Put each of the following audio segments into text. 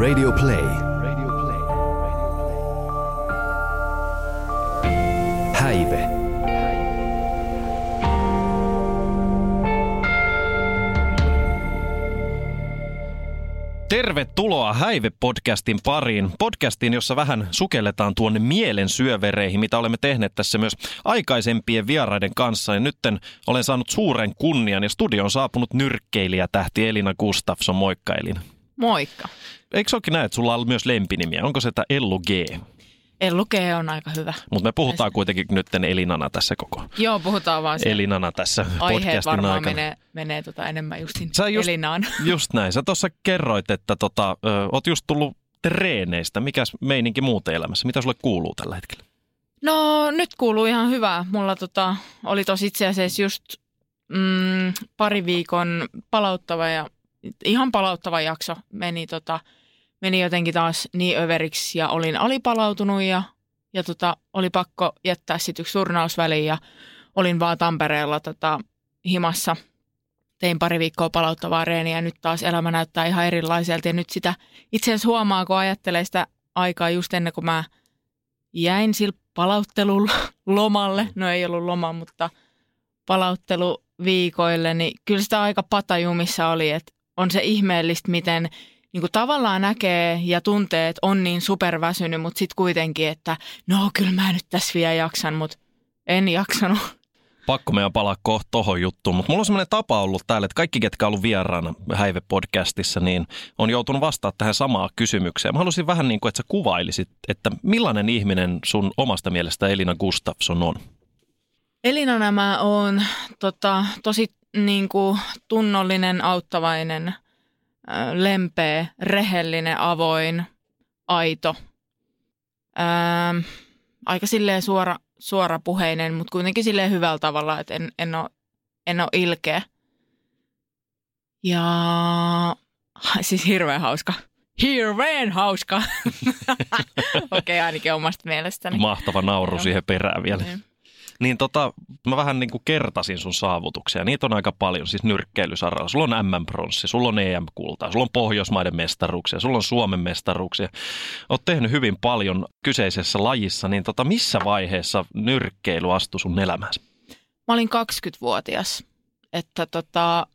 Radio Play. Häive. Tervetuloa Häive-podcastin pariin. Podcastiin, jossa vähän sukelletaan tuonne mielen syövereihin, mitä olemme tehneet tässä myös aikaisempien vieraiden kanssa. Ja nytten olen saanut suuren kunnian ja studioon saapunut nyrkkeilijä tähti Elina Gustafsson. Moikka Elina. Moikka. Eikö se olekin näin, että sulla on myös lempinimiä? Onko se tämä Ellu G? Ellu G on aika hyvä. Mutta me puhutaan kuitenkin nytten Elinana tässä koko. Joo, puhutaan vaan se. Elinana tässä Aiheet podcastin varmaan aikana. menee, menee tota enemmän justin Sä just- Elinaan. Just näin. Sä tuossa kerroit, että tota, ö, oot just tullut treeneistä. Mikäs meininki muuten elämässä? Mitä sulle kuuluu tällä hetkellä? No nyt kuuluu ihan hyvää. Mulla tota, oli tos itse asiassa just mm, pari viikon palauttava ja ihan palauttava jakso meni, tota, meni jotenkin taas niin överiksi ja olin alipalautunut ja, ja tota, oli pakko jättää sitten yksi turnausväliin ja olin vaan Tampereella tota, himassa. Tein pari viikkoa palauttavaa reeniä ja nyt taas elämä näyttää ihan erilaiselta ja nyt sitä itse asiassa huomaa, kun ajattelee sitä aikaa just ennen kuin mä jäin sillä palauttelulomalle. No ei ollut loma, mutta palautteluviikoille, niin kyllä sitä aika patajumissa oli, että on se ihmeellistä, miten niin kuin tavallaan näkee ja tuntee, että on niin superväsynyt, mutta sitten kuitenkin, että no kyllä mä nyt tässä vielä jaksan, mutta en jaksanut. Pakko meidän palaa kohta tohon juttuun, mutta mulla on semmoinen tapa ollut täällä, että kaikki, ketkä on ollut vieraana Häive-podcastissa, niin on joutunut vastaamaan tähän samaan kysymykseen. Mä haluaisin vähän niin kuin, että sä kuvailisit, että millainen ihminen sun omasta mielestä Elina Gustafsson on? Elina nämä on tota, tosi niin kuin, tunnollinen, auttavainen, lempeä, rehellinen, avoin, aito. Ähm, aika silleen suora, suorapuheinen, mutta kuitenkin silleen hyvällä tavalla, että en, en, ole, en ole ilkeä. Ja siis hirveän hauska. Hirveän hauska. Okei, okay, ainakin omasta mielestäni. Mahtava nauru siihen perään vielä. Niin. Niin tota, mä vähän niin kuin kertasin sun saavutuksia. Niitä on aika paljon, siis nyrkkeilysaralla. Sulla on MM-pronssi, sulla on EM-kultaa, sulla on Pohjoismaiden mestaruuksia, sulla on Suomen mestaruuksia. Oot tehnyt hyvin paljon kyseisessä lajissa, niin tota, missä vaiheessa nyrkkeily astui sun elämääsi? Mä olin 20-vuotias, että tota,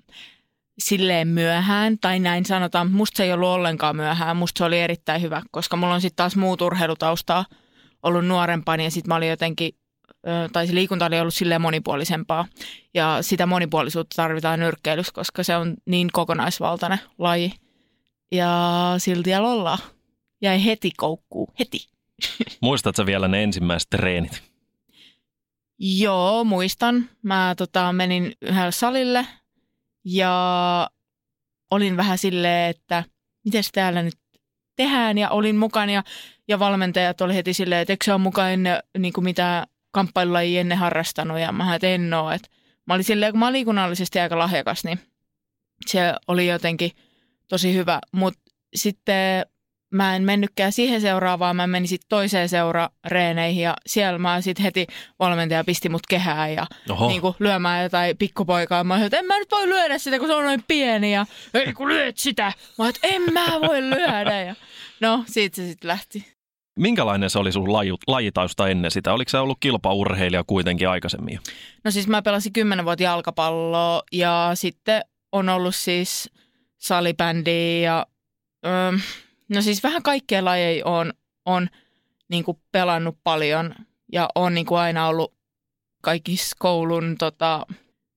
silleen myöhään, tai näin sanotaan, musta se ei ollut ollenkaan myöhään, musta se oli erittäin hyvä, koska mulla on sitten taas muut urheilutaustaa ollut nuorempani ja sitten mä olin jotenkin, tai se liikunta oli ollut silleen monipuolisempaa ja sitä monipuolisuutta tarvitaan nyrkkeilyssä, koska se on niin kokonaisvaltainen laji ja silti ollaan. Jäi heti koukkuu, heti. Muistatko vielä ne ensimmäiset treenit? Joo, muistan. Mä tota, menin yhdelle salille ja olin vähän silleen, että miten täällä nyt tehdään ja olin mukana ja, ja valmentajat oli heti silleen, että eikö se ole mukaan ennen niin kuin mitä kamppailulajia ennen harrastanut ja mä että en oo. Et mä olin silleen, kun mä olin liikunnallisesti aika lahjakas, niin se oli jotenkin tosi hyvä, mutta sitten mä en mennytkään siihen seuraavaan, mä menin sitten toiseen seurareeneihin ja siellä mä sitten heti valmentaja pisti mut kehään ja Oho. niin kuin lyömään jotain pikkupoikaa. Mä olin, että en mä nyt voi lyödä sitä, kun se on noin pieni ja ei kun lyöt sitä. Mä olin, että en mä voi lyödä ja no siitä se sitten lähti. Minkälainen se oli sun laju, lajitausta ennen sitä? Oliko sä ollut kilpaurheilija kuitenkin aikaisemmin? No siis mä pelasin kymmenen vuotta jalkapalloa ja sitten on ollut siis salibändiä ja öö, no siis vähän kaikkia lajeja on, on niin kuin pelannut paljon ja on niin kuin aina ollut kaikissa koulun tota,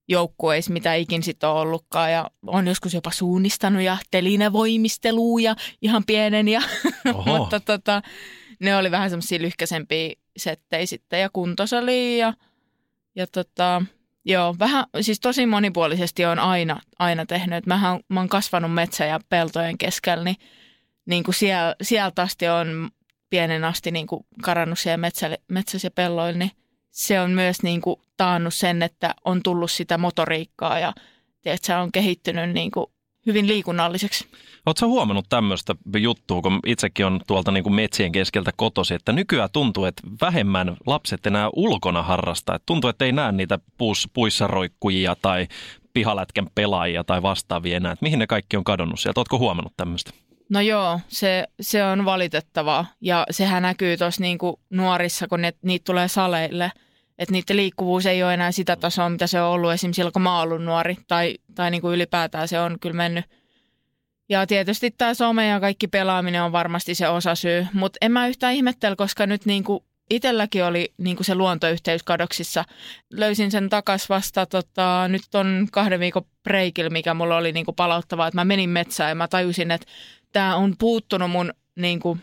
joukkueissa, mitä ikin sitten on ollutkaan ja on joskus jopa suunnistanut ja telinevoimistelua ja ihan pienen ja mutta tota, ne oli vähän semmoisia lyhkäisempiä settejä sitten ja kuntosali ja, ja tota, joo, vähän, siis tosi monipuolisesti on aina, aina tehnyt. Et Mähän, mä oon kasvanut metsä- ja peltojen keskellä, niin, niin kuin siellä, sieltä asti on pienen asti niin kuin karannut siellä metsällä, metsässä ja pelloilla, niin se on myös niin kuin taannut sen, että on tullut sitä motoriikkaa ja tiedät, se on kehittynyt niin kuin hyvin liikunnalliseksi. Oletko huomannut tämmöistä juttua, kun itsekin on tuolta niin kuin metsien keskeltä kotosi, että nykyään tuntuu, että vähemmän lapset enää ulkona harrastaa. Että tuntuu, että ei näe niitä puus, puissa roikkujia tai pihalätkän pelaajia tai vastaavia enää. Että mihin ne kaikki on kadonnut sieltä? Oletko huomannut tämmöistä? No joo, se, se on valitettavaa ja sehän näkyy tuossa niinku nuorissa, kun ne, niitä tulee saleille, että niiden liikkuvuus ei ole enää sitä tasoa, mitä se on ollut esimerkiksi silloin, kun mä oon ollut nuori tai, tai niinku ylipäätään se on kyllä mennyt. Ja tietysti tämä some ja kaikki pelaaminen on varmasti se osasyy, mutta en mä yhtään ihmettele, koska nyt niinku itselläkin oli niin kuin se luontoyhteys kadoksissa. Löysin sen takas vasta tota, nyt on kahden viikon breikillä, mikä mulla oli niin kuin palauttavaa, että mä menin metsään ja mä tajusin, että tämä on puuttunut mun, niin kuin,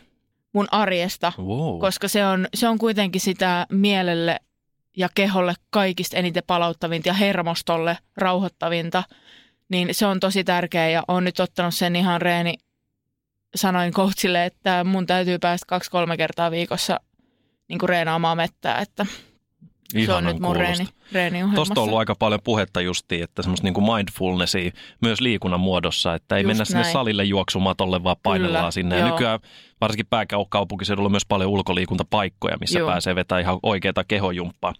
mun arjesta, Wow. koska se on, se on kuitenkin sitä mielelle ja keholle kaikista eniten palauttavinta ja hermostolle rauhoittavinta, niin se on tosi tärkeä. Ja on nyt ottanut sen ihan reeni sanoin coachille, että mun täytyy päästä kaksi-kolme kertaa viikossa niin kuin reenaamaan mettää, että se on Ihanan nyt mun kuulosta. reeni, reeniohjelmassa. Tuosta on ollut aika paljon puhetta justiin, että semmoista niin kuin mindfulnessia myös liikunnan muodossa, että ei Just mennä sinne näin. salille juoksumatolle, vaan painellaan Kyllä, sinne. Ja nykyään varsinkin pääkaupunkiseudulla on myös paljon ulkoliikuntapaikkoja, missä Joo. pääsee vetämään ihan oikeata kehojumppaa.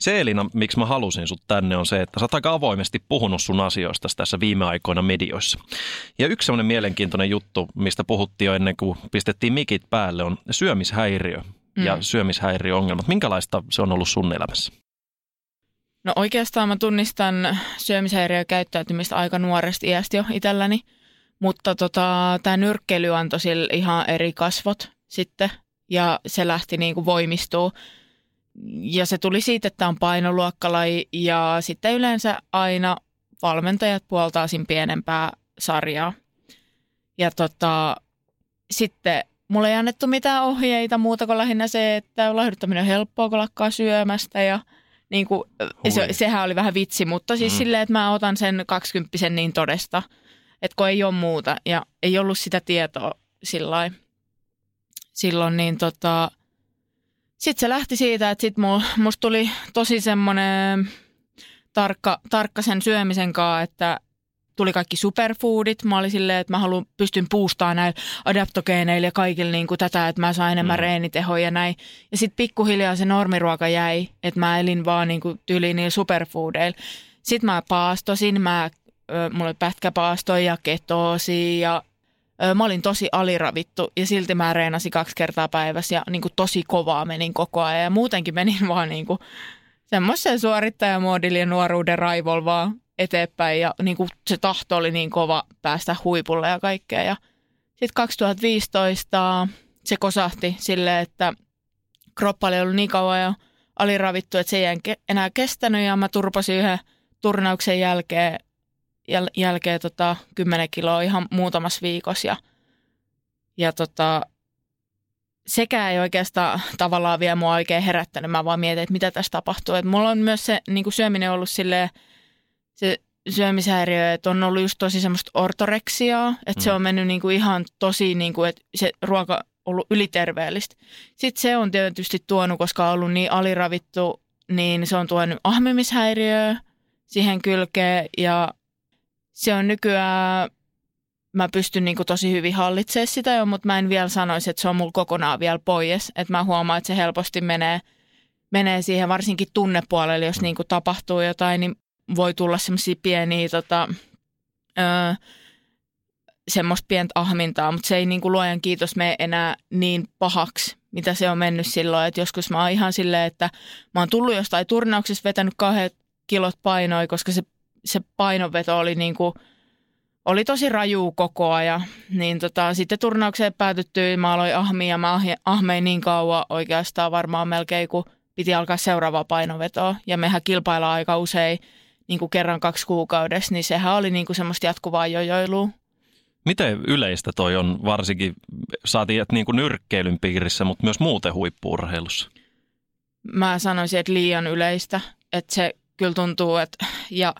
Se Elina, miksi mä halusin sut tänne on se, että sä oot aika avoimesti puhunut sun asioista tässä viime aikoina medioissa. Ja yksi semmoinen mielenkiintoinen juttu, mistä puhuttiin jo ennen kuin pistettiin mikit päälle, on syömishäiriö ja Mm. syömishäiriöongelmat. Minkälaista se on ollut sun elämässä? No oikeastaan mä tunnistan syömishäiriökäyttäytymistä aika nuoresta iästä jo itselläni, mutta tota, tämä nyrkkeily antoi sille ihan eri kasvot sitten ja se lähti niin kuin voimistuu. Ja se tuli siitä, että on painoluokkalaji ja sitten yleensä aina valmentajat puoltaa siinä pienempää sarjaa. Ja tota, sitten mulle ei annettu mitään ohjeita muuta kuin lähinnä se, että lahduttaminen on helppoa, kun lakkaa syömästä ja niin kuin, se, sehän oli vähän vitsi, mutta siis Mm. silleen, että mä otan sen 20 niin todesta, että kun ei ole muuta ja ei ollut sitä tietoa sillai, silloin, niin tota, sitten se lähti siitä, että sit mul, musta tuli tosi semmoinen tarkka, tarkka sen syömisen kanssa, että tuli kaikki superfoodit. Mä olin silleen, että mä haluan, pystyn puustaa näillä adaptogeeneilla ja kaikilla niin kuin tätä, että mä saan enemmän Mm. reenitehoja ja näin. Ja sitten pikkuhiljaa se normiruoka jäi, että mä elin vaan niin kuin tyyliin niillä superfoodeilla. Sitten mä paastosin, mä, mulla oli pätkäpaastoja ja ketoosia ja mä olin tosi aliravittu ja silti mä reenasin kaksi kertaa päivässä ja niin kuin tosi kovaa menin koko ajan ja muutenkin menin vaan niin kuin semmoisen suorittajamuodilla ja nuoruuden raivolla vaan eteenpäin ja niin kuin se tahto oli niin kova päästä huipulle ja kaikkea. Ja sitten 2015 se kosahti silleen, että kroppa oli ollut niin kauan jo aliravittu, että se ei enää kestänyt ja mä turpasin yhden turnauksen jälkeen, jäl, jälkeen tota, 10 kiloa ihan muutamassa viikossa ja, ja tota, sekä ei oikeastaan tavallaan vielä mua oikein herättänyt. Mä vaan mietin, että mitä tässä tapahtuu. Et mulla on myös se niin syöminen ollut silleen, se syömishäiriö, että on ollut just tosi semmoista ortoreksiaa, että mm. se on mennyt niin kuin ihan tosi, niin kuin, että se ruoka on ollut yliterveellistä. Sitten se on tietysti tuonut, koska on ollut niin aliravittu, niin se on tuonut ahmimishäiriöä siihen kylkeen ja se on nykyään, mä pystyn niin kuin tosi hyvin hallitsemaan sitä jo, mutta mä en vielä sanoisi, että se on mulla kokonaan vielä pois. Että mä huomaan, että se helposti menee, menee siihen varsinkin tunnepuolelle, jos niin kuin tapahtuu jotain, niin voi tulla semmoisia pieniä tota, öö, semmoista pientä ahmintaa, mutta se ei niin kuin luojan kiitos mene enää niin pahaksi, mitä se on mennyt silloin. Että joskus mä oon ihan silleen, että mä oon tullut jostain turnauksessa vetänyt kahdet kilot painoa, koska se, se painonveto oli niin kuin, oli tosi raju koko ajan. Niin tota, sitten turnaukseen päätyttyy, mä aloin ahmia ja mä ahmein niin kauan oikeastaan varmaan melkein, kun piti alkaa seuraavaa painonvetoa. Ja mehän kilpaillaan aika usein niin kuin kerran kaksi kuukaudessa, niin sehän oli niin kuin semmoista jatkuvaa jojoilua. Miten yleistä toi on varsinkin, saatiin että niin kuin nyrkkeilyn piirissä, mutta myös muuten huippuurheilussa? Mä sanoisin, että liian yleistä. Että se kyllä tuntuu, että ja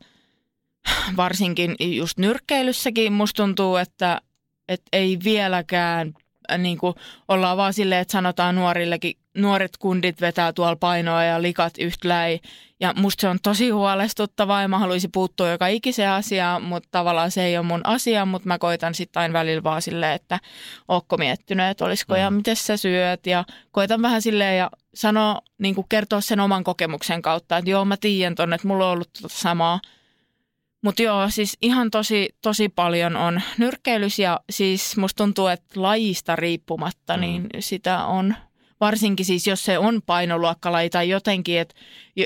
varsinkin just nyrkkeilyssäkin musta tuntuu, että, että ei vieläkään äh, niin kuin ollaan vaan silleen, että sanotaan nuorillekin, nuoret kundit vetää tuolla painoa ja likat yhtäläi. Ja musta se on tosi huolestuttavaa ja mä haluaisin puuttua joka ikiseen asiaan, mutta tavallaan se ei ole mun asia, mutta mä koitan sitten aina välillä vaan silleen, että ootko miettinyt, että olisiko ja Mm. miten sä syöt ja koitan vähän silleen ja sanoa, niin kuin kertoa sen oman kokemuksen kautta, että joo mä tiedän tonne, että mulla on ollut tota samaa. Mutta joo, siis ihan tosi, tosi paljon on nyrkkeilys ja siis musta tuntuu, että lajista riippumatta, mm. niin sitä on varsinkin siis jos se on painoluokkalaji tai jotenkin, että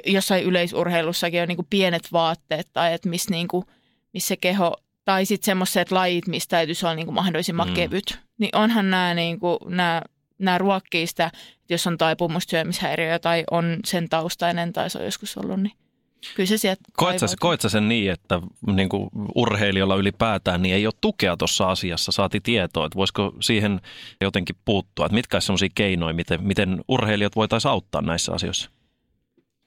jossain yleisurheilussakin on niinku pienet vaatteet tai että missä niinku, miss se keho, tai sitten semmoiset lajit, mistä täytyisi olla niinku mahdollisimman mm. kevyt, niin onhan nämä niinku, nämä ruokkii sitä, jos on taipumusta syömishäiriöä tai on sen taustainen tai se on joskus ollut, niin Kyllä se sieltä koet sä, sen niin, että niin kuin urheilijoilla ylipäätään niin ei ole tukea tuossa asiassa, saati tietoa, että voisiko siihen jotenkin puuttua, että mitkä sellaisia keinoja, miten, miten urheilijat voitaisiin auttaa näissä asioissa?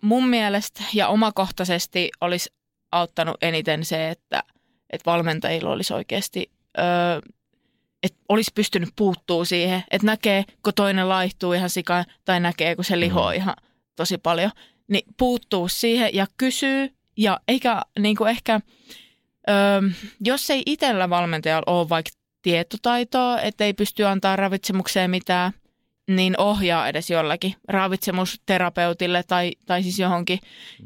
Mun mielestä ja omakohtaisesti olisi auttanut eniten se, että, että valmentajilla olisi oikeasti, öö, että olisi pystynyt puuttuu siihen, että näkee, kun toinen laihtuu ihan sikaan tai näkee, kun se lihoo mm. ihan tosi paljon – niin puuttuu siihen ja kysyy ja eikä niin kuin ehkä, ö, jos ei itsellä valmentajalla ole vaikka tietotaitoa, että ei pysty antaa ravitsemukseen mitään, niin ohjaa edes jollakin ravitsemusterapeutille tai, tai siis johonkin,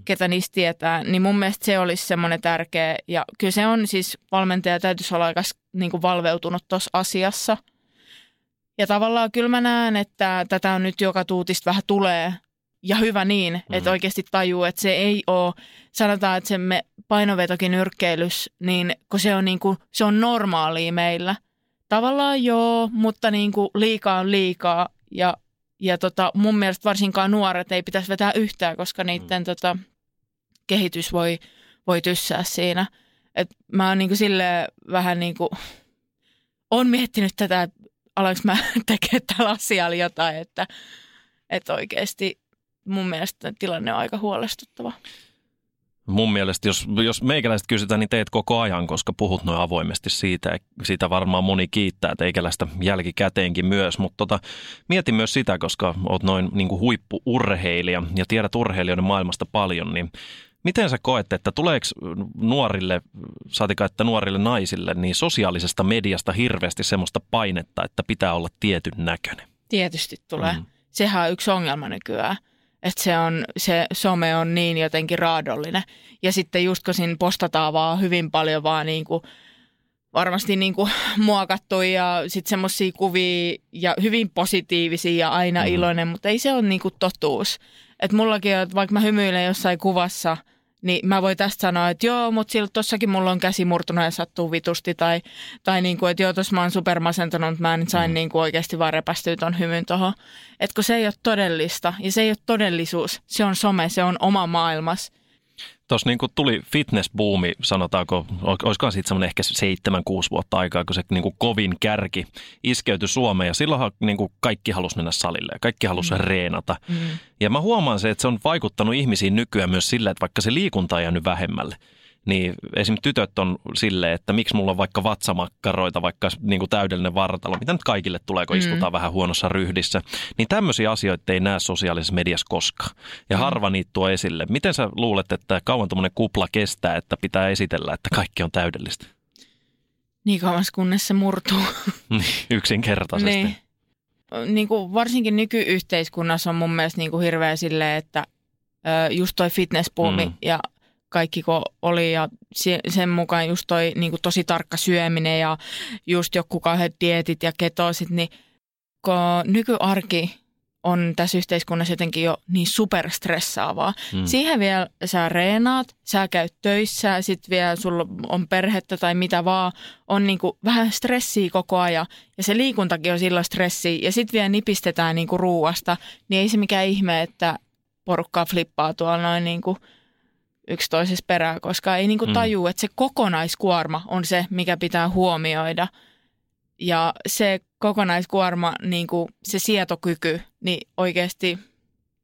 ketä niistä tietää, niin mun mielestä se olisi semmoinen tärkeä. Ja kyllä se on siis, valmentaja täytyisi olla aika niin kuin valveutunut tuossa asiassa. Ja tavallaan kyllä mä näen, että tätä on nyt joka tuutista vähän tulee ja hyvä niin, mm. että oikeasti tajuu, että se ei ole, sanotaan, että se me painovetokin nyrkkeilys, niin kun se on, niin kuin, se on normaalia meillä. Tavallaan joo, mutta niin kuin liikaa on liikaa ja, ja tota, mun mielestä varsinkaan nuoret ei pitäisi vetää yhtään, koska niiden mm. tota, kehitys voi, voi tyssää siinä. Et mä oon niin kuin sille vähän niin kuin, on miettinyt tätä, että alanko mä tekemään tällä asialla jotain, että, että oikeasti mun mielestä tilanne on aika huolestuttava. Mun mielestä, jos, jos meikäläiset kysytään, niin teet koko ajan, koska puhut noin avoimesti siitä. Siitä varmaan moni kiittää teikäläistä jälkikäteenkin myös. Mutta tota, mieti myös sitä, koska oot noin niin kuin huippuurheilija ja tiedät urheilijoiden maailmasta paljon, niin Miten sä koet, että tuleeko nuorille, saatika että nuorille naisille, niin sosiaalisesta mediasta hirveästi semmoista painetta, että pitää olla tietyn näköinen? Tietysti tulee. Mm. Sehän on yksi ongelma nykyään että se, on, se some on niin jotenkin raadollinen. Ja sitten just kun siinä postataan vaan hyvin paljon vaan niin kuin, varmasti niin kuin muokattu ja sitten semmoisia kuvia ja hyvin positiivisia ja aina mm. iloinen, mutta ei se ole niin kuin totuus. Että mullakin, että vaikka mä hymyilen jossain kuvassa – niin mä voin tästä sanoa, että joo, mutta siltä tossakin mulla on käsi murtunut ja sattuu vitusti. Tai, tai niin kuin, että joo, tossa mä oon supermasentanut, mutta mä en sain mm. niin kuin oikeasti vaan repästyä ton hymyn tuohon. Että kun se ei ole todellista ja se ei ole todellisuus, se on some, se on oma maailmas. Tuossa niin tuli fitnessbuumi, sanotaanko, olisikohan siitä semmoinen ehkä seitsemän, kuusi vuotta aikaa, kun se niin kuin kovin kärki iskeytyi Suomeen. Ja silloinhan niin kuin kaikki halusi mennä salille ja kaikki halusi mm. reenata. Mm. Ja mä huomaan se, että se on vaikuttanut ihmisiin nykyään myös sillä, että vaikka se liikunta on jäänyt vähemmälle – niin esimerkiksi tytöt on silleen, että miksi mulla on vaikka vatsamakkaroita, vaikka niin kuin täydellinen vartalo, mitä nyt kaikille tulee, kun mm. istutaan vähän huonossa ryhdissä. Niin tämmöisiä asioita ei näe sosiaalisessa mediassa koskaan. Ja mm. harva niitä tuo esille. Miten sä luulet, että kauan tuommoinen kupla kestää, että pitää esitellä, että kaikki on täydellistä? Niin kauas kunnes se murtuu. Niin, yksinkertaisesti. Niin. Niin kuin varsinkin nykyyhteiskunnassa on mun mielestä niin kuin hirveä silleen, että just toi fitnesspuumi mm. ja – kaikki kun oli ja sen mukaan just toi niin kuin tosi tarkka syöminen ja just joku kauheat dietit ja ketosit, niin kun nykyarki on tässä yhteiskunnassa jotenkin jo niin superstressaavaa. Hmm. Siihen vielä sä reenaat, sä käyt töissä, sit vielä sulla on perhettä tai mitä vaan, on niinku vähän stressiä koko ajan. Ja se liikuntakin on silloin stressiä. Ja sitten vielä nipistetään niinku ruuasta, niin ei se mikään ihme, että porukkaa flippaa tuolla noin niinku – yksi toisessa perään, koska ei niinku mm. taju, että se kokonaiskuorma on se, mikä pitää huomioida. Ja se kokonaiskuorma, niinku, se sietokyky, niin oikeasti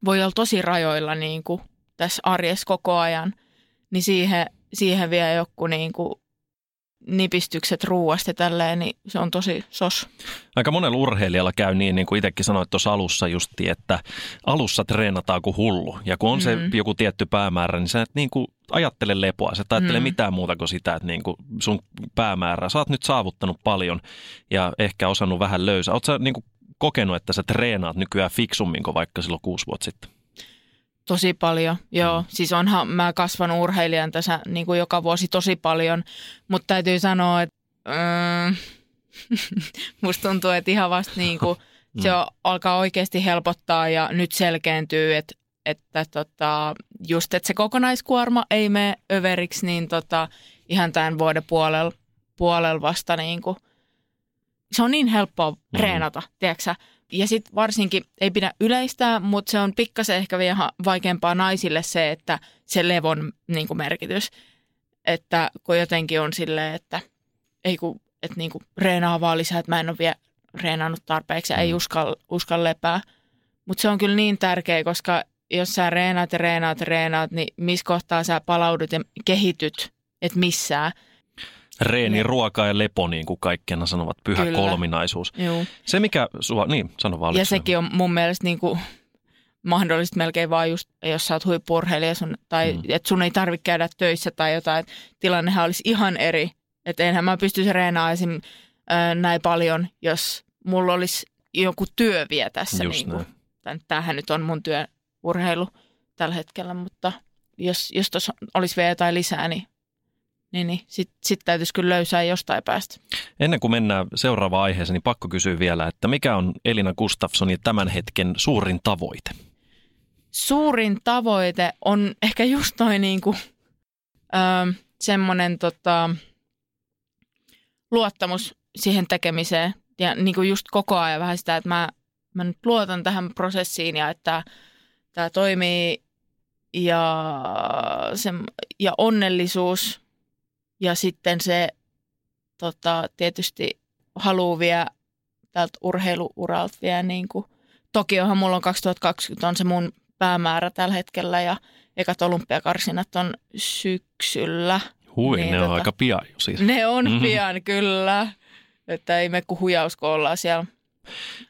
voi olla tosi rajoilla niinku, tässä arjessa koko ajan. Niin siihen, siihen vie joku niinku, nipistykset ruuasta tälleen, niin se on tosi sos. Aika monella urheilijalla käy niin, niin kuin itsekin sanoit tuossa alussa justi, että alussa treenataan kuin hullu. Ja kun on mm. se joku tietty päämäärä, niin sä et niin kuin ajattele lepoa. Sä et ajattele mm. mitään muuta kuin sitä, että niin kuin sun päämäärä. Sä oot nyt saavuttanut paljon ja ehkä osannut vähän löysää. Oletko sä niin kuin kokenut, että sä treenaat nykyään fiksummin kuin vaikka silloin kuusi vuotta sitten? Tosi paljon, joo. Mm. Siis onhan mä kasvanut urheilijan tässä niin kuin joka vuosi tosi paljon, mutta täytyy sanoa, että äh, musta tuntuu, että ihan vasta niin kuin, se on, alkaa oikeasti helpottaa ja nyt selkeentyy, että, että tota, just, että se kokonaiskuorma ei mene överiksi, niin tota, ihan tämän vuoden puolella puolella vasta niin kuin, se on niin helppoa mm. treenata, tiedätkö ja sitten varsinkin ei pidä yleistää, mutta se on pikkasen ehkä vielä vaikeampaa naisille se, että se levon niin kuin merkitys. Että kun jotenkin on silleen, että ei kun, että niin kuin reenaa vaan lisää, että mä en ole vielä reenannut tarpeeksi ja mm. ei uskalla, uskalla lepää. Mutta se on kyllä niin tärkeä, koska jos sä reenaat ja reenaat ja reenaat, niin missä kohtaa sä palaudut ja kehityt, että missään – Reeni, ruoka ja lepo, niin kuin kaikkena sanovat, pyhä Kyllä. kolminaisuus. Juu. Se mikä sua, niin sano vaan. Ja sekin on mun mielestä niin kuin mahdollista melkein vaan just, jos sä oot huippurheilija sun, tai mm. että sun ei tarvitse käydä töissä tai jotain. Tilannehan olisi ihan eri. Että enhän mä pystyisi reenaamaan esim. Näin paljon, jos mulla olisi joku työ vielä tässä. Just niin kuin, tämähän nyt on mun työurheilu tällä hetkellä, mutta jos, jos tuossa olisi vielä jotain lisää, niin niin, niin sitten sit täytyisi kyllä löysää jostain päästä. Ennen kuin mennään seuraavaan aiheeseen, niin pakko kysyä vielä, että mikä on Elina Gustafssonin tämän hetken suurin tavoite? Suurin tavoite on ehkä just toi niinku, öö, semmoinen tota, luottamus siihen tekemiseen. Ja niinku just koko ajan vähän sitä, että mä, mä nyt luotan tähän prosessiin ja että tämä toimii ja, se, ja onnellisuus – ja sitten se tota, tietysti haluaa vielä tältä urheiluuralta vielä niin kuin, Tokiohan mulla on 2020 on se mun päämäärä tällä hetkellä ja ekat olympiakarsinat on syksyllä. Hui, niin, ne tota, on aika pian jo siis. Ne on mm-hmm. pian, kyllä. Että ei me kuin huijausko ollaan siellä.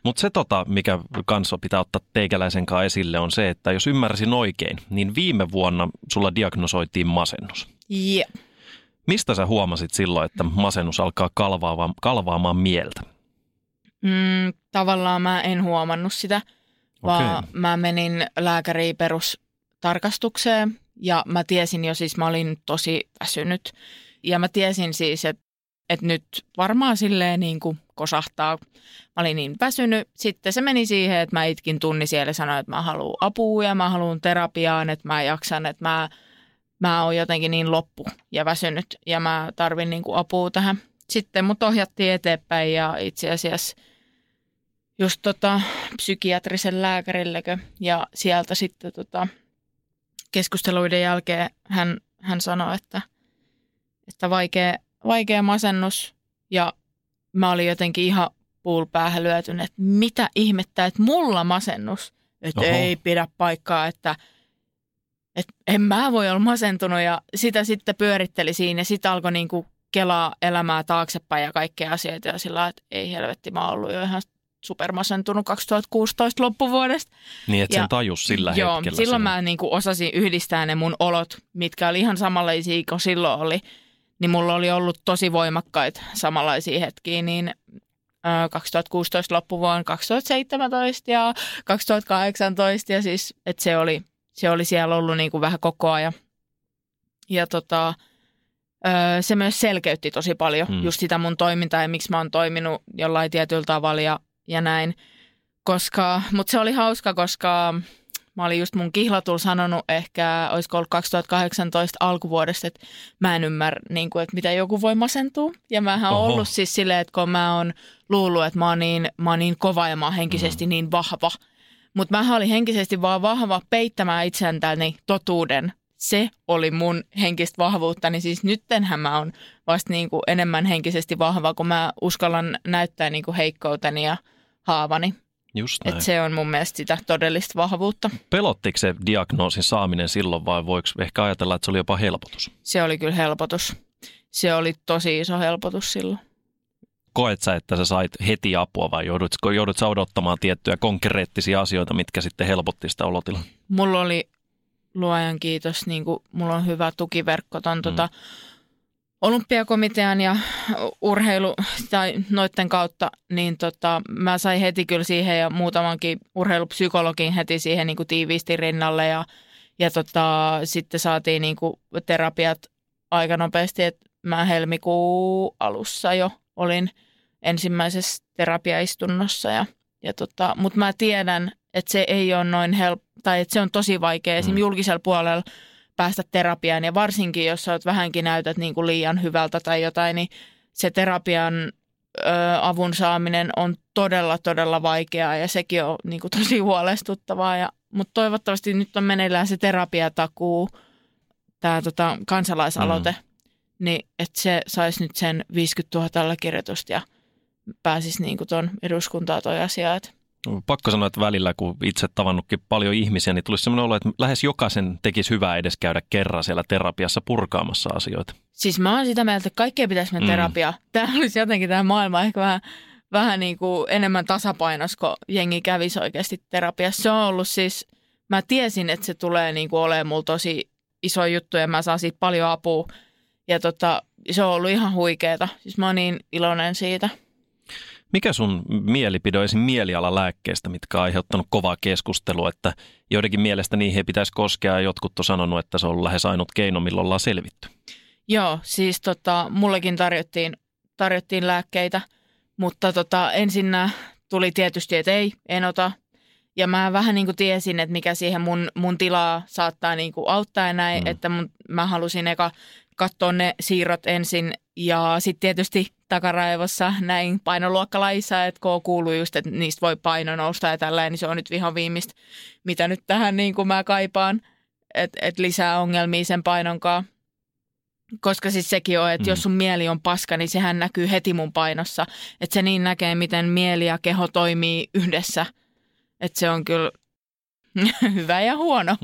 Mutta se, tota, mikä kanssa pitää ottaa teikäläisen kanssa esille, on se, että jos ymmärsin oikein, niin viime vuonna sulla diagnosoitiin masennus. Yeah. Mistä sä huomasit silloin, että masennus alkaa kalvaamaan, kalvaamaan mieltä? Mm, tavallaan mä en huomannut sitä, vaan okay. mä menin lääkäriin perustarkastukseen ja mä tiesin jo siis, mä olin tosi väsynyt. Ja mä tiesin siis, että, että nyt varmaan silleen niin kuin kosahtaa. Mä olin niin väsynyt. Sitten se meni siihen, että mä itkin tunni siellä ja sanoin, että mä haluan apua ja mä haluan terapiaan, että mä jaksan, että mä mä oon jotenkin niin loppu ja väsynyt ja mä tarvin niin kuin apua tähän. Sitten mut ohjattiin eteenpäin ja itse asiassa just tota psykiatrisen lääkärilläkö ja sieltä sitten tota keskusteluiden jälkeen hän, hän sanoi, että, että vaikea, vaikea masennus ja mä olin jotenkin ihan puulpäähän lyötynyt, että mitä ihmettä, että mulla masennus, että Oho. ei pidä paikkaa, että – että en mä voi olla masentunut ja sitä sitten pyöritteli siinä ja sitten alkoi niinku kelaa elämää taaksepäin ja kaikkea asioita ja sillä että ei helvetti, mä oon ollut jo ihan supermasentunut 2016 loppuvuodesta. Niin, että sen tajus sillä joo, hetkellä. silloin sinne. mä niinku osasin yhdistää ne mun olot, mitkä oli ihan samanlaisia kuin silloin oli. Niin mulla oli ollut tosi voimakkaita samanlaisia hetkiä, niin 2016 loppuvuonna 2017 ja 2018 ja siis, että se oli – se oli siellä ollut niin kuin vähän koko ajan. Ja tota, se myös selkeytti tosi paljon mm. just sitä mun toimintaa ja miksi mä oon toiminut jollain tietyllä tavalla ja, ja näin. Koska, mutta se oli hauska, koska mä olin just mun kihlatulla sanonut ehkä, olisiko ollut 2018 alkuvuodesta, että mä en ymmärrä, niin kuin, että mitä joku voi masentua. Ja mä oon ollut siis silleen, että kun mä oon luullut, että mä oon niin, mä oon niin kova ja mä oon henkisesti mm. niin vahva – mutta mä olin henkisesti vaan vahva peittämään itsentäni totuuden. Se oli mun henkistä vahvuutta, niin siis nyttenhän mä oon vasta niinku enemmän henkisesti vahva, kun mä uskallan näyttää niinku heikkouteni ja haavani. Just näin. Et se on mun mielestä sitä todellista vahvuutta. Pelottiko se diagnoosin saaminen silloin vai voiko ehkä ajatella, että se oli jopa helpotus? Se oli kyllä helpotus. Se oli tosi iso helpotus silloin koet sä, että sä sait heti apua vai joudut, joudut sä odottamaan tiettyjä konkreettisia asioita, mitkä sitten helpotti sitä olotilaa? Mulla oli luojan kiitos, niin kuin mulla on hyvä tukiverkko ton mm. tota, olympiakomitean ja urheilu tai noitten kautta, niin tota, mä sain heti kyllä siihen ja muutamankin urheilupsykologin heti siihen niin kuin tiiviisti rinnalle ja Ja tota, sitten saatiin niinku terapiat aika nopeasti, että mä helmikuun alussa jo olin ensimmäisessä terapiaistunnossa. Ja, ja tota, Mutta mä tiedän, että se ei ole noin help tai että se on tosi vaikea mm. esimerkiksi julkisella puolella päästä terapiaan. Ja varsinkin, jos sä oot vähänkin näytät niin kuin liian hyvältä tai jotain, niin se terapian ö, avun saaminen on todella, todella vaikeaa ja sekin on niin kuin tosi huolestuttavaa. Ja, mutta toivottavasti nyt on meneillään se terapiatakuu, tämä tota, kansalaisaloite, mm. niin että se saisi nyt sen 50 000 allekirjoitusta ja pääsisi niin kuin tuon eduskuntaan toi asia. Että Pakko sanoa, että välillä kun itse tavannutkin paljon ihmisiä, niin tulisi sellainen olo, että lähes jokaisen tekisi hyvää edes käydä kerran siellä terapiassa purkaamassa asioita. Siis mä oon sitä mieltä, että kaikkea pitäisi mennä mm. terapiaan. Tämä olisi jotenkin tämä maailma ehkä vähän, vähän niin kuin enemmän tasapainos, kun jengi kävisi oikeasti terapiassa. Se on ollut siis, mä tiesin, että se tulee niin kuin olemaan mulla tosi iso juttu ja mä saan siitä paljon apua. Ja tota, se on ollut ihan huikeeta. Siis mä oon niin iloinen siitä. Mikä sun mielipide olisi mielialalääkkeistä, mitkä on aiheuttanut kovaa keskustelua, että joidenkin mielestä niihin ei pitäisi koskea ja jotkut on sanonut, että se on lähes ainut keino, millä ollaan selvitty? Joo, siis tota, mullekin tarjottiin, tarjottiin lääkkeitä, mutta tota, ensinnä tuli tietysti, että ei, en ota. Ja mä vähän niin kuin tiesin, että mikä siihen mun, mun tilaa saattaa niin kuin auttaa ja näin, mm. että mun, mä halusin eka katsoa ne siirrot ensin ja sitten tietysti takaraivossa näin painoluokkalaissa, että kun kuuluu just, että niistä voi paino nousta ja tällä, niin se on nyt vihan viimeistä, mitä nyt tähän niin kuin mä kaipaan, että et lisää ongelmia sen painonkaan. Koska siis sekin on, että mm. jos sun mieli on paska, niin sehän näkyy heti mun painossa. Että se niin näkee, miten mieli ja keho toimii yhdessä. Että se on kyllä hyvä ja huono.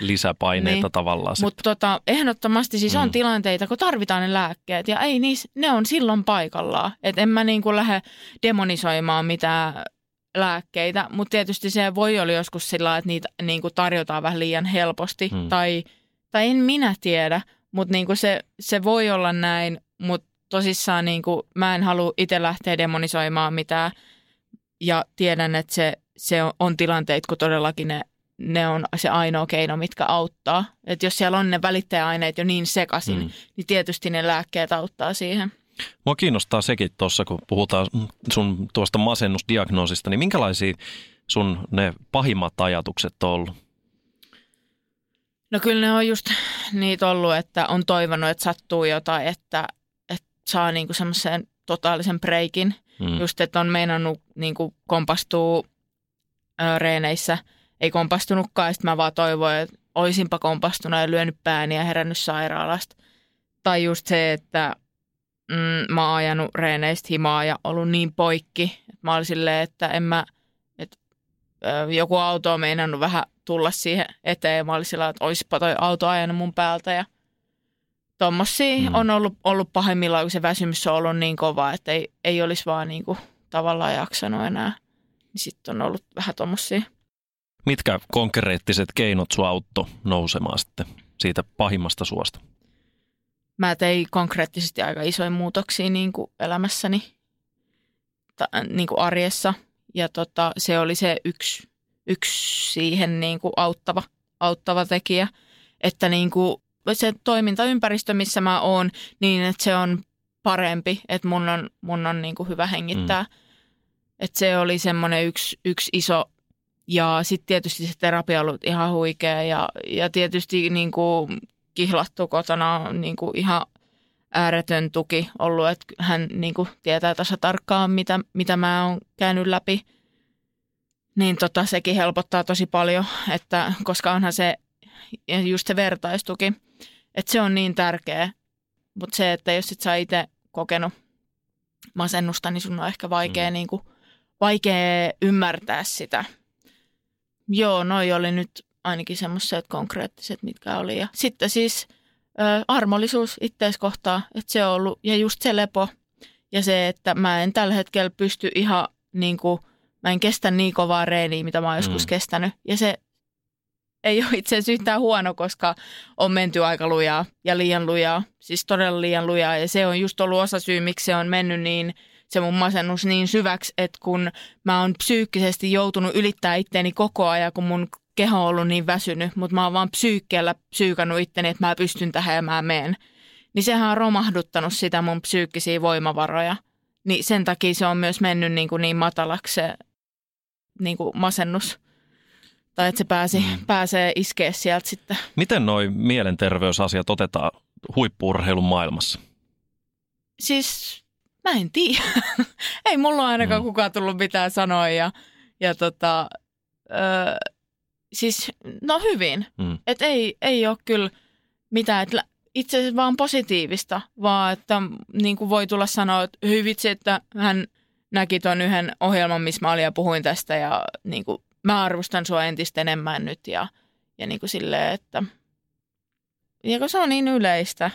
Lisäpaineita niin. tavallaan. Mutta tota, ehdottomasti siis mm. on tilanteita, kun tarvitaan ne lääkkeet ja ei niis, ne on silloin paikallaan. Et en mä niin kuin lähde demonisoimaan mitään lääkkeitä, mutta tietysti se voi olla joskus sillä että niitä niin kuin tarjotaan vähän liian helposti mm. tai, tai en minä tiedä, mutta niin kuin se, se voi olla näin, mutta tosissaan niin kuin, mä en halua itse lähteä demonisoimaan mitään ja tiedän, että se, se on, on tilanteita, kun todellakin ne ne on se ainoa keino, mitkä auttaa. Et jos siellä on ne välittäjäaineet jo niin sekaisin, mm. niin tietysti ne lääkkeet auttaa siihen. Mua kiinnostaa sekin tuossa, kun puhutaan sun tuosta masennusdiagnoosista, niin minkälaisia sun ne pahimmat ajatukset on ollut? No kyllä ne on just niitä ollut, että on toivonut, että sattuu jotain, että, että saa niinku semmoisen totaalisen breikin. Mm. Just, että on meinannut niinku kompastua ö, reeneissä – ei kompastunutkaan. Sitten mä vaan toivoin, että olisinpa kompastunut ja lyönyt pääni ja herännyt sairaalasta. Tai just se, että mm, mä oon ajanut reeneistä himaa ja ollut niin poikki. Että mä olin silleen, että en mä, että joku auto on meinannut vähän tulla siihen eteen. Mä olin sillä, että olisipa toi auto ajanut mun päältä ja Tuommoisia mm. on ollut, ollut pahimmillaan, kun se väsymys on ollut niin kova, että ei, ei olisi vaan niin kuin tavallaan jaksanut enää. Niin sitten on ollut vähän tuommoisia. Mitkä konkreettiset keinot sua autto nousemaan sitten siitä pahimmasta suosta? Mä tein konkreettisesti aika isoja muutoksia niin kuin elämässäni, ta, niin kuin arjessa. Ja tota, se oli se yksi, yksi siihen niin kuin auttava, auttava tekijä, että niin kuin se toimintaympäristö, missä mä oon, niin että se on parempi, että mun on, mun on niin kuin hyvä hengittää. Mm. Että se oli semmoinen yksi, yksi iso ja sitten tietysti se terapia on ollut ihan huikea ja, ja tietysti niin kuin kihlattu kotona on niin kuin ihan ääretön tuki ollut, että hän niin kuin tietää tässä tarkkaan, mitä, mitä mä oon käynyt läpi. Niin tota, sekin helpottaa tosi paljon, että koska onhan se just se vertaistuki, että se on niin tärkeä. Mutta se, että jos et sä itse kokenut masennusta, niin sun on ehkä vaikea, mm. niin kuin, vaikea ymmärtää sitä – Joo, noi oli nyt ainakin semmoiset konkreettiset, mitkä oli. Ja sitten siis ö, armollisuus ittees kohtaa, että se on ollut, ja just se lepo ja se, että mä en tällä hetkellä pysty ihan niin kuin, mä en kestä niin kovaa reeniä, mitä mä oon joskus mm. kestänyt. Ja se ei ole itse asiassa yhtään huono, koska on menty aika lujaa ja liian lujaa, siis todella liian lujaa. Ja se on just ollut osa syy, miksi se on mennyt niin se mun masennus niin syväksi, että kun mä oon psyykkisesti joutunut ylittää itteeni koko ajan, kun mun keho on ollut niin väsynyt, mutta mä oon vaan psyykkeellä psyykannut itteni, että mä pystyn tähän ja mä meen. Niin sehän on romahduttanut sitä mun psyykkisiä voimavaroja. Niin sen takia se on myös mennyt niin, kuin niin matalaksi se niin kuin masennus. Tai että se pääsi, mm. pääsee iskeä sieltä sitten. Miten noi mielenterveysasiat otetaan huippuurheilun maailmassa? Siis mä en tiedä. Ei mulla ole ainakaan mm. kukaan tullut mitään sanoa ja, ja tota, ö, siis no hyvin. Mm. Että ei, ei ole kyllä mitään, että itse asiassa vaan positiivista, vaan että niin kuin voi tulla sanoa, että hyvitsi, että hän näki tuon yhden ohjelman, missä mä olin ja puhuin tästä ja niin kuin, mä arvostan sua entistä enemmän nyt ja, ja niin kuin silleen, että ja kun se on niin yleistä.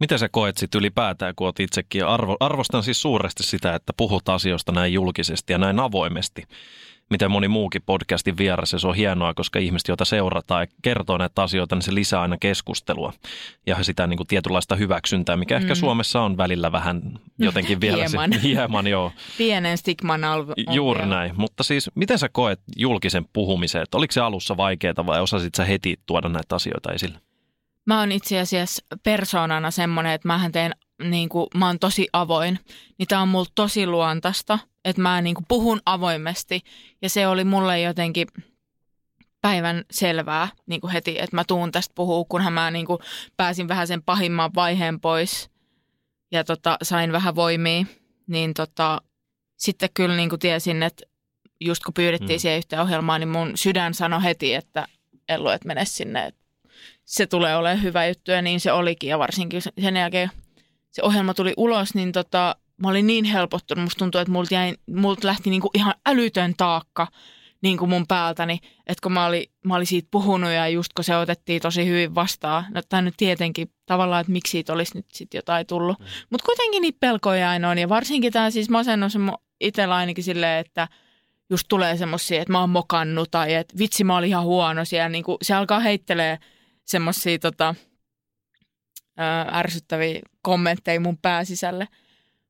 Miten sä koet sitten ylipäätään, kun oot itsekin? Arvo, arvostan siis suuresti sitä, että puhut asioista näin julkisesti ja näin avoimesti miten moni muukin podcastin vieressä. Se on hienoa, koska ihmiset, joita seurataan ja kertoo näitä asioita, niin se lisää aina keskustelua ja sitä niin kuin tietynlaista hyväksyntää, mikä mm. ehkä Suomessa on välillä vähän jotenkin vielä. hieman. Se, hieman, joo. Pienen stigman al- Juuri vielä. näin. Mutta siis, miten sä koet julkisen puhumisen? Että oliko se alussa vaikeaa vai osasit sä heti tuoda näitä asioita esille? Mä oon itse asiassa persoonana semmoinen, että mähän teen, niin kuin, mä oon tosi avoin. Niin tää on mulla tosi luontaista että mä niin kuin puhun avoimesti ja se oli mulle jotenkin päivän selvää niin kuin heti, että mä tuun tästä puhua, kunhan mä niin kuin pääsin vähän sen pahimman vaiheen pois ja tota, sain vähän voimia, niin tota, sitten kyllä niin kuin tiesin, että just kun pyydettiin mm. siihen yhteen ohjelmaan, niin mun sydän sanoi heti, että Ellu, että mene sinne, se tulee olemaan hyvä juttu ja niin se olikin ja varsinkin sen jälkeen se ohjelma tuli ulos, niin tota, mä olin niin helpottunut. Musta tuntuu, että multa, jäi, multa lähti niinku ihan älytön taakka niinku mun päältäni, että kun mä olin, mä olin siitä puhunut ja just kun se otettiin tosi hyvin vastaan, no tämä nyt tietenkin tavallaan, että miksi siitä olisi nyt sitten jotain tullut. Mm. Mutta kuitenkin niitä pelkoja aina on ja varsinkin tämä siis masennus itsellä ainakin silleen, että just tulee semmoisia, että mä oon mokannut tai että vitsi mä olin ihan huono siellä, niin se alkaa heittelee semmoisia tota, ärsyttäviä kommentteja mun pääsisälle.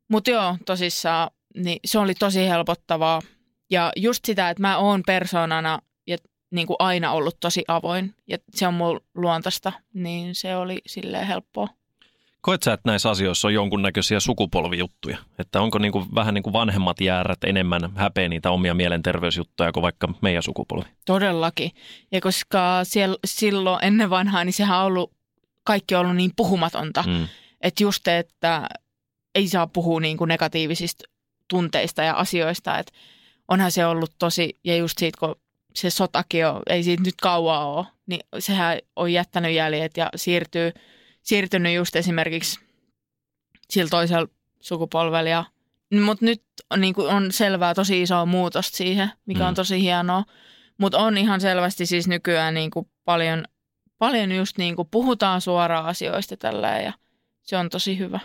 Mutta joo, tosissaan, niin se oli tosi helpottavaa. Ja just sitä, että mä oon persoonana ja niin kuin aina ollut tosi avoin ja se on mun luontaista, niin se oli silleen helppoa. Koet sä, että näissä asioissa on jonkunnäköisiä sukupolvijuttuja? Että onko niin kuin, vähän niin kuin vanhemmat jäärät enemmän häpeä niitä omia mielenterveysjuttuja kuin vaikka meidän sukupolvi? Todellakin. Ja koska siellä, silloin ennen vanhaa, niin sehän on ollut, kaikki on ollut niin puhumatonta. Mm. Että just, että ei saa puhua niin kuin negatiivisista tunteista ja asioista, että onhan se ollut tosi, ja just siitä, kun se sotakin on, ei siitä nyt kauaa ole, niin sehän on jättänyt jäljet ja siirtyy, siirtynyt just esimerkiksi sillä toisella sukupolvella. Ja, mutta nyt on, niin kuin, on selvää tosi isoa muutosta siihen, mikä mm. on tosi hienoa. Mutta on ihan selvästi siis nykyään niin kuin paljon, paljon just niin kuin puhutaan suoraan asioista tällä ja se on tosi hyvä.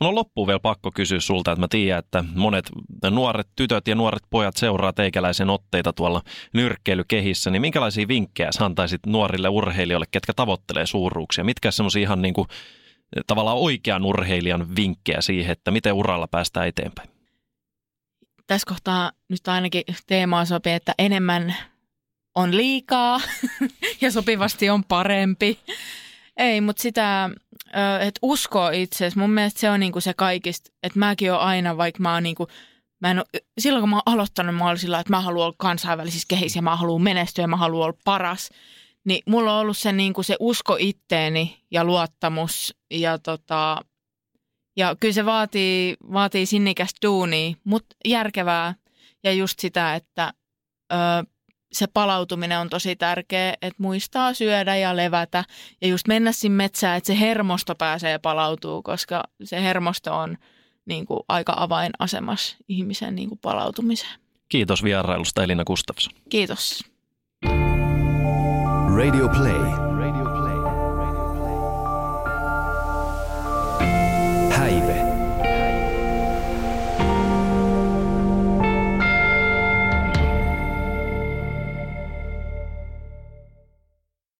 Mulla on loppuun vielä pakko kysyä sulta, että mä tiedän, että monet nuoret tytöt ja nuoret pojat seuraa teikäläisen otteita tuolla nyrkkeilykehissä, niin minkälaisia vinkkejä sä antaisit nuorille urheilijoille, ketkä tavoittelee suuruuksia? Mitkä semmoisia ihan niin kuin, tavallaan oikean urheilijan vinkkejä siihen, että miten uralla päästään eteenpäin? Tässä kohtaa nyt ainakin teemaa sopii, että enemmän on liikaa ja sopivasti on parempi. Ei, mutta sitä, että uskoo itse mun mielestä se on niinku se kaikista, että mäkin olen aina, vaikka mä oon niinku, mä en ole, silloin kun mä oon aloittanut, mä olin sillä, että mä haluan olla kansainvälisissä kehissä ja mä haluan menestyä ja mä haluan olla paras. Niin mulla on ollut se, niinku se usko itteeni ja luottamus ja tota, ja kyllä se vaatii, vaatii sinnikästä duunia, mutta järkevää ja just sitä, että ö, se palautuminen on tosi tärkeä, että muistaa syödä ja levätä ja just mennä sinne metsään, että se hermosto pääsee palautuu, koska se hermosto on niin kuin aika avainasemassa ihmisen niin kuin palautumiseen. Kiitos vierailusta Elina Gustafsson. Kiitos. Radio Play.